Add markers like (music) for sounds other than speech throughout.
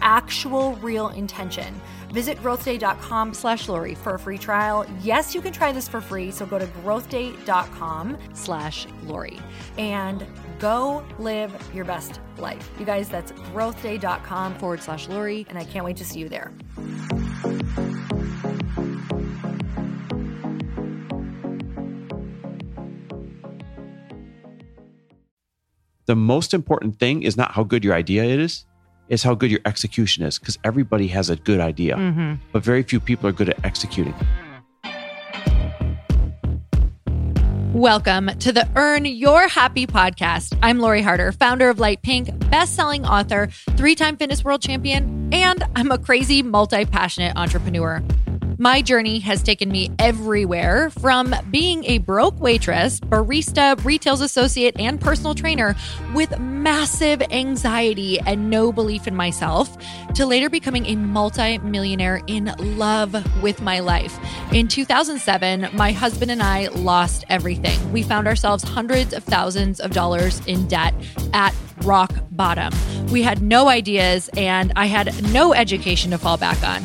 actual real intention. Visit growthday.com slash Lori for a free trial. Yes, you can try this for free. So go to growthday.com slash Lori and go live your best life. You guys, that's growthday.com forward slash Lori. And I can't wait to see you there. The most important thing is not how good your idea is is how good your execution is because everybody has a good idea, mm-hmm. but very few people are good at executing. Welcome to the Earn Your Happy podcast. I'm Lori Harder, founder of Light Pink, best-selling author, three-time fitness world champion, and I'm a crazy multi-passionate entrepreneur. My journey has taken me everywhere from being a broke waitress, barista, retail associate, and personal trainer with massive anxiety and no belief in myself to later becoming a multi-millionaire in love with my life. In 2007, my husband and I lost everything. We found ourselves hundreds of thousands of dollars in debt at rock bottom. We had no ideas and I had no education to fall back on.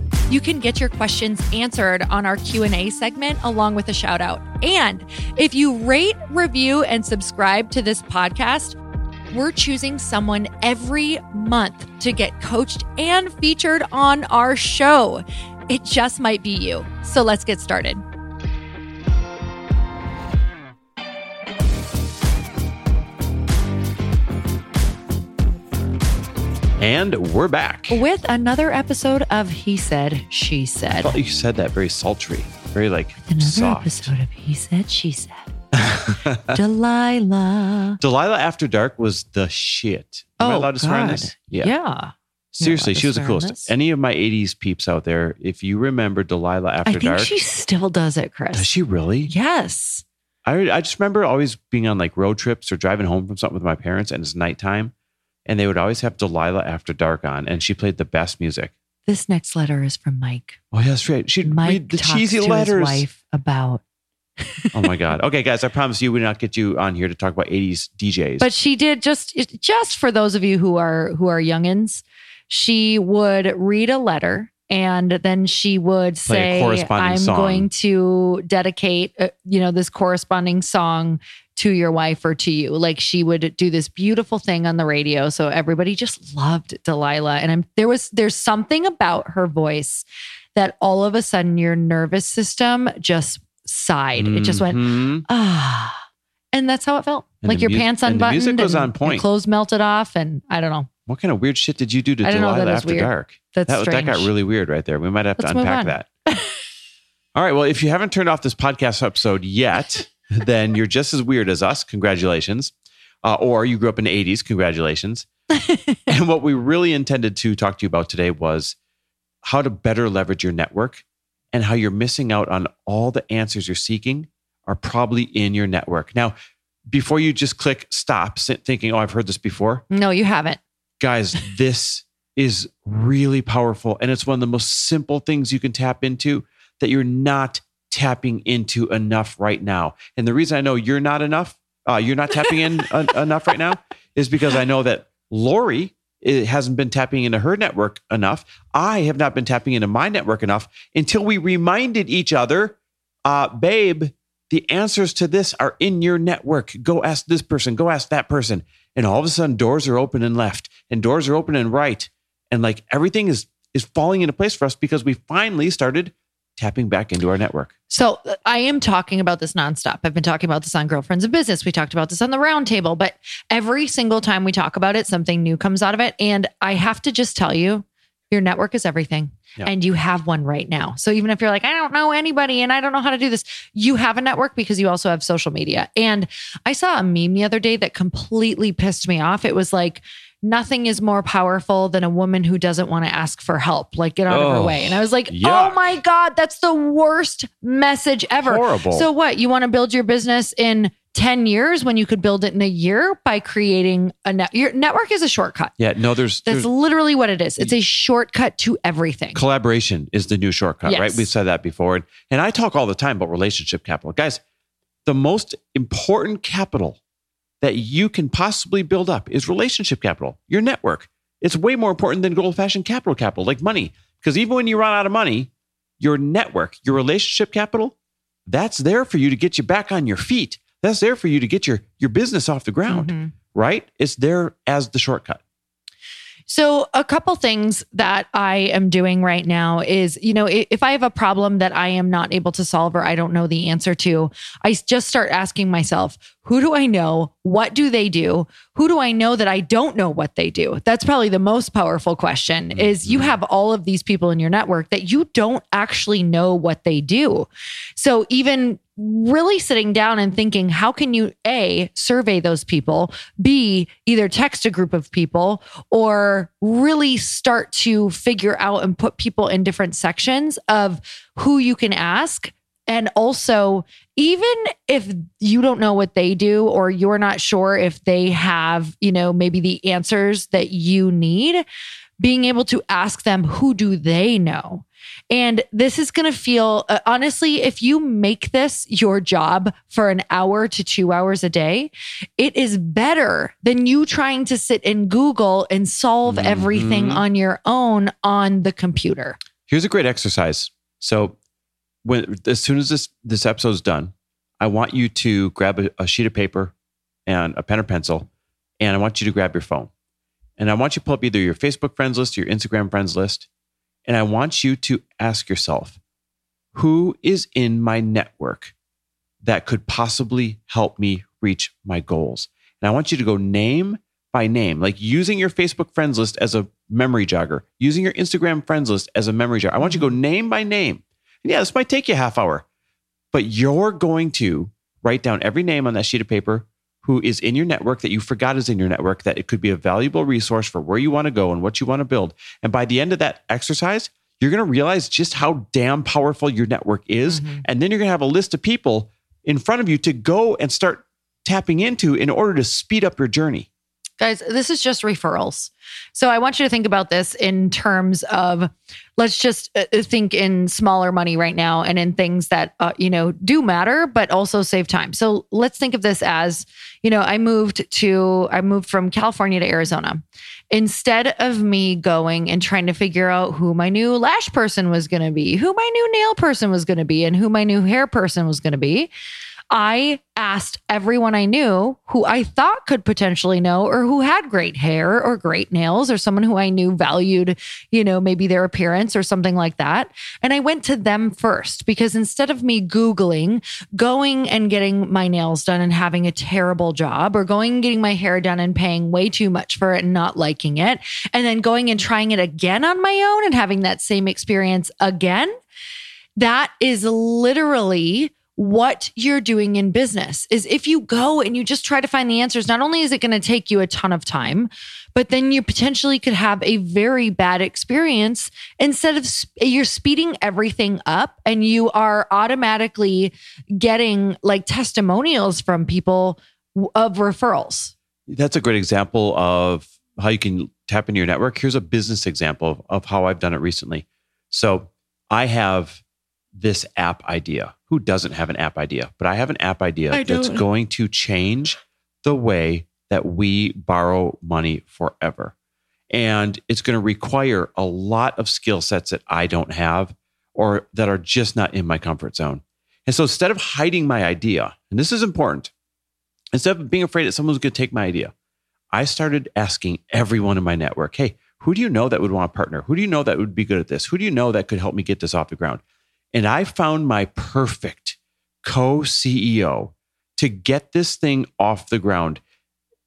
you can get your questions answered on our Q&A segment along with a shout out. And if you rate, review and subscribe to this podcast, we're choosing someone every month to get coached and featured on our show. It just might be you. So let's get started. And we're back. with another episode of He Said, She Said. felt like you said that very sultry, very like Another soft. episode of He Said, She Said. (laughs) Delilah. Delilah After Dark was the shit. Am I Oh, allowed to swear on this? Yeah. Seriously, she was the coolest. this? Any of my 80s peeps out there, if you remember Delilah After I think Dark, she still does it, Chris. does she really? Yes. I, I just remember always being on like road trips or driving home from something with my parents and it's nighttime. And they would always have Delilah After Dark on, and she played the best music. This next letter is from Mike. Oh, yeah, that's right. She'd Mike read the talks cheesy to letters. his wife about, (laughs) Oh my God. Okay, guys, I promise you, we will not get you on here to talk about 80s DJs. but she did just just for those of you who are who are youngins. She would read a letter and then she would Play say, "I'm song." going to dedicate, uh, you know, this corresponding song to your wife or to you." Like she would do this beautiful thing on the radio, so everybody just loved Delilah. And I'm there was there's something about her voice that all of a sudden your nervous system just sighed. It just went Mhm. ah. And that's how it felt. And like your mu- pants unbuttoned. music was and on your point. clothes melted off. And I don't know. What kind of weird shit did you do to I don't know, Delilah After weird. Dark? That's that, that got really weird right there. We might have to Let's move unpack that. (laughs) All right. Well, if you haven't turned off this podcast episode yet, (laughs) then you're just as weird as us. Congratulations. Uh, or you grew up in the 80s. Congratulations. (laughs) and what we really intended to talk to you about today was how to better leverage your network and how you're missing out on all the answers you're seeking are probably in your network. Now, before you just click stop thinking, oh, I've heard this before, No, you haven't. guys, (laughs) this is really powerful. And it's one of the most simple things you can tap into that you're not tapping into enough right now. And the reason I know you're not enough, uh, you're not tapping in (laughs) en- enough right now is because I know that Lori eh, hasn't been tapping into her network enough. I have not been tapping into my network enough until we reminded each other, uh, babe, the answers to this are in your network. Go ask this person, go ask that person. And all of a sudden, doors are open and left, and doors are open and right. And like everything is is falling into place for us because we finally started tapping back into our network. So uh, I am talking about this nonstop. I've been talking about this on Girlfriends of Business. We talked about this on the roundtable, but every single time we talk about it, something new comes out of it. And I have to just tell you, your network is everything. Yeah. And you have one right now. So even if you're like, I don't know anybody and I don't know how to do this, you have a network because you also have social media. And I saw a meme the other day that completely pissed me off. It was like, nothing is more powerful than a woman who doesn't want to ask for help. Like, get out of her Oh, way. And I was like, oh yuck. oh my God, that's the worst message ever. Horrible. So what? You want to build your business in 10 years when you could build it in a year by creating a net your network is a shortcut. Yeah, no, there's, That's there's literally what it is. It's a shortcut to everything. collaboration is the new shortcut, Yes. right? We've said that before. And, and I talk all the time about relationship capital. Guys, the most important capital that you can possibly build up is relationship capital, your network. It's way more important than old fashioned capital capital, like money. Because even when you run out of money, your network, your relationship capital, that's there for you to get you back on your feet. That's there for you to get your, your business off the ground, Mhm. right? It's there as the shortcut. So, a couple things that I am doing right now is, you know, if I have a problem that I am not able to solve or I don't know the answer to, I just start asking myself, who do I know? What do they do? Who do I know that I don't know what they do? That's probably the most powerful question is you mm-hmm. have all of these people in your network that you don't actually know what they do. So, even really sitting down and thinking, how can you A, survey those people, B, either text a group of people or really start to figure out and put people in different sections of who you can ask. And also, even if you don't know what they do or you're not sure if they have, you know, maybe the answers that you need, being able to ask them, who do they know? And this is going to feel, uh, honestly, if you make this your job for an hour to two hours a day, it is better than you trying to sit in Google and solve everything Mhm. on your own on the computer. Here's a great exercise. So, when as soon as this this episode's done, I want you to grab a, a sheet of paper and a pen or pencil, and I want you to grab your phone, and I want you to pull up either your Facebook friends list or your Instagram friends list, and I want you to ask yourself, who is in my network that could possibly help me reach my goals? And I want you to go name by name, like using your Facebook friends list as a memory jogger, using your Instagram friends list as a memory jogger. I want you to go mm-hmm. name by name. And yeah, this might take you a half hour, but you're going to write down every name on that sheet of paper who is in your network that you forgot is in your network, that it could be a valuable resource for where you want to go and what you want to build. And by the end of that exercise, you're going to realize just how damn powerful your network is. Mm-hmm. And then you're going to have a list of people in front of you to go and start tapping into in order to speed up your journey. Guys, this is just referrals. So I want you to think about this in terms of let's just uh, uh, think in smaller money right now and in things that uh, you know do matter but also save time. So let's think of this as, you know, I moved to I moved from California to Arizona. Instead of me going and trying to figure out who my new lash person was going to be, who my new nail person was going to be and who my new hair person was going to be, I asked everyone I knew who I thought could potentially know or who had great hair or great nails or someone who I knew valued, you know, maybe their appearance or something like that. And I went to them first because instead of me Googling, going and getting my nails done and having a terrible job or going and getting my hair done and paying way too much for it and not liking it, and then going and trying it again on my own and having that same experience again, that is literally what you're doing in business is if you go and you just try to find the answers not only is it going to take you a ton of time but then you potentially could have a very bad experience instead of you're speeding everything up and you are automatically getting like testimonials from people of referrals. That's a great example of how you can tap into your network. Here's a business example of how i've done it recently. So i have this app idea. Who doesn't have an app idea? But I have an app idea I that's going to change the way that we borrow money forever. And it's going to require a lot of skill sets that I don't have or that are just not in my comfort zone. And so instead of hiding my idea, and this is important, instead of being afraid that someone's going to take my idea, I started asking everyone in my network, hey, who do you know that would want to partner? Who do you know that would be good at this? Who do you know that could help me get this off the ground? And I found my perfect co CEO to get this thing off the ground.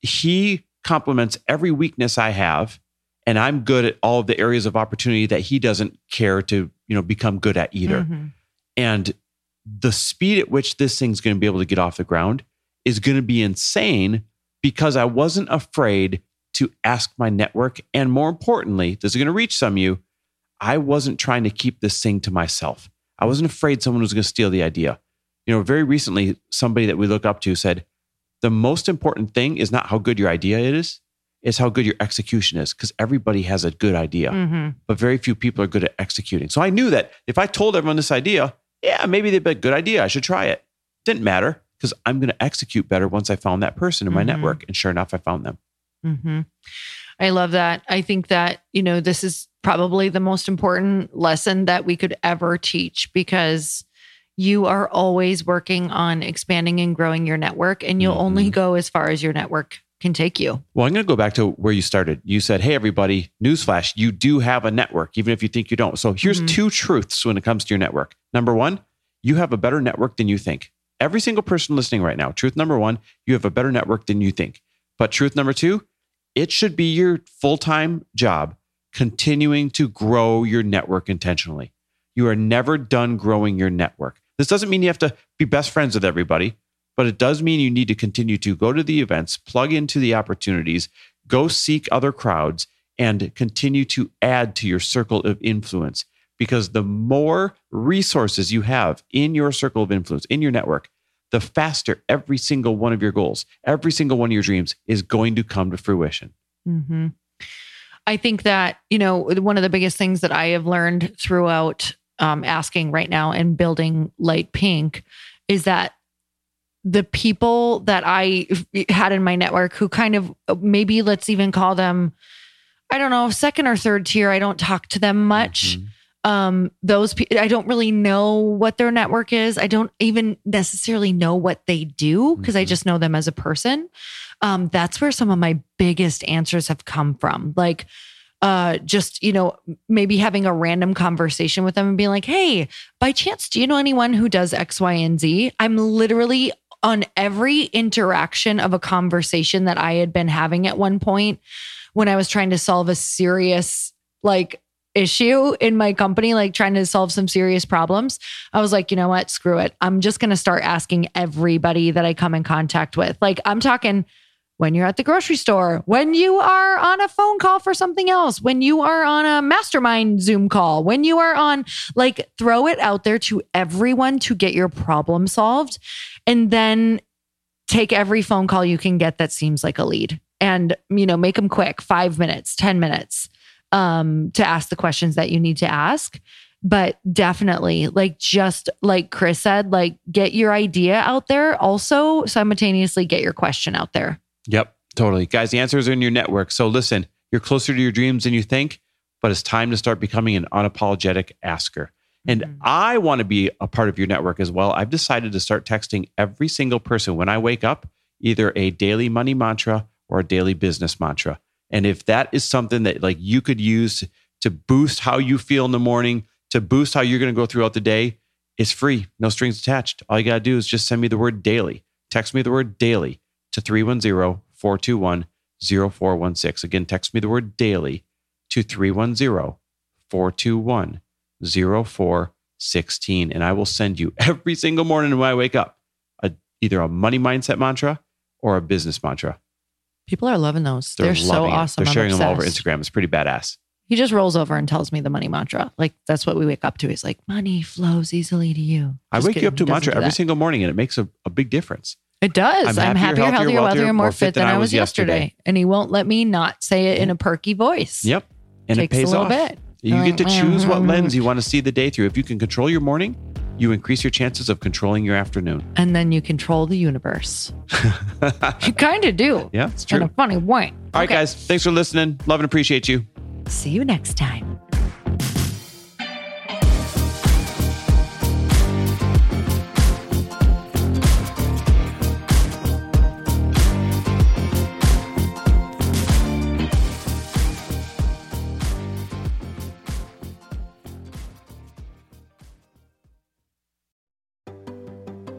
He complements every weakness I have, and I'm good at all of the areas of opportunity that he doesn't care to, you know, become good at either. Mm-hmm. And the speed at which this thing's going to be able to get off the ground is going to be insane because I wasn't afraid to ask my network. And more importantly, this is going to reach some of you. I wasn't trying to keep this thing to myself. I wasn't afraid someone was going to steal the idea. You know, very recently, somebody that we look up to said, the most important thing is not how good your idea is, it's how good your execution is, because everybody has a good idea, mm-hmm. but very few people are good at executing. So I knew that if I told everyone this idea, yeah, maybe they'd be a good idea. I should try it. Didn't matter because I'm going to execute better once I found that person in my mm-hmm. network. And sure enough, I found them. Mm-hmm. I love that. I think that, you know, this is probably the most important lesson that we could ever teach because you are always working on expanding and growing your network and you'll mm-hmm. only go as far as your network can take you. Well, I'm going to go back to where you started. You said, Hey, everybody, newsflash, you do have a network, even if you think you don't. So here's mm-hmm. two truths when it comes to your network. Number one, you have a better network than you think. Every single person listening right now, truth number one, you have a better network than you think. But truth number two, it should be your full time job continuing to grow your network intentionally. You are never done growing your network. This doesn't mean you have to be best friends with everybody, but it does mean you need to continue to go to the events, plug into the opportunities, go seek other crowds, and continue to add to your circle of influence. Because the more resources you have in your circle of influence, in your network, the faster every single one of your goals, every single one of your dreams is going to come to fruition. Mm-hmm. I think that, you know, one of the biggest things that I have learned throughout um, asking right now and building Light Pink is that the people that I had in my network who kind of maybe let's even call them, I don't know, second or third tier, I don't talk to them much. Mm-hmm um those people i don't really know what their network is i don't even necessarily know what they do because mm-hmm. i just know them as a person um, that's where some of my biggest answers have come from. Like, uh, just, you know, maybe having a random conversation with them and being like, hey, by chance, do you know anyone who does X, Y, and Z? I'm literally on every interaction of a conversation that I had been having at one point when I was trying to solve a serious, like, issue in my company, like trying to solve some serious problems, I was like, you know what? Screw it. I'm just going to start asking everybody that I come in contact with. Like, I'm talking when you're at the grocery store, when you are on a phone call for something else, when you are on a mastermind Zoom call, when you are on, like, throw it out there to everyone to get your problem solved. And then take every phone call you can get that seems like a lead and, you know, make them quick five minutes, 10 minutes um, to ask the questions that you need to ask. But definitely, like, just like Chris said, like, get your idea out there. Also, simultaneously, get your question out there. Yep, totally. Guys, the answers are in your network. So listen, you're closer to your dreams than you think, but it's time to start becoming an unapologetic asker. And Mhm. I want to be a part of your network as well. I've decided to start texting every single person when I wake up either a daily money mantra or a daily business mantra. And if that is something that like you could use to boost how you feel in the morning, to boost how you're going to go throughout the day, it's free, no strings attached. All you got to do is just send me the word daily. Text me the word daily to 310 421 0416. Again, text me the word daily to 310 421 0416. And I will send you every single morning when I wake up a, either a money mindset mantra or a business mantra. People are loving those. They're, so loving it. awesome. They're I'm sharing them all over. Instagram. It's pretty badass. He just rolls over and tells me the money mantra. Like that's what we wake up to. He's like, money flows easily to you. I Just wake you up to a mantra every single morning and it makes a, a big difference. It does. I'm I'm, happier, happier, healthier, healthier, wealthier, more fit than I was yesterday. yesterday. And he won't let me not say it in a perky voice. Yep. And Takes it pays a little off. bit. You get to choose what lens you want to see the day through. If you can control your morning, you increase your chances of controlling your afternoon. And then you control the universe. (laughs) You kind of do. Yeah, it's In true. a funny way. All right, guys. Thanks for listening. Love and appreciate you. See you next time.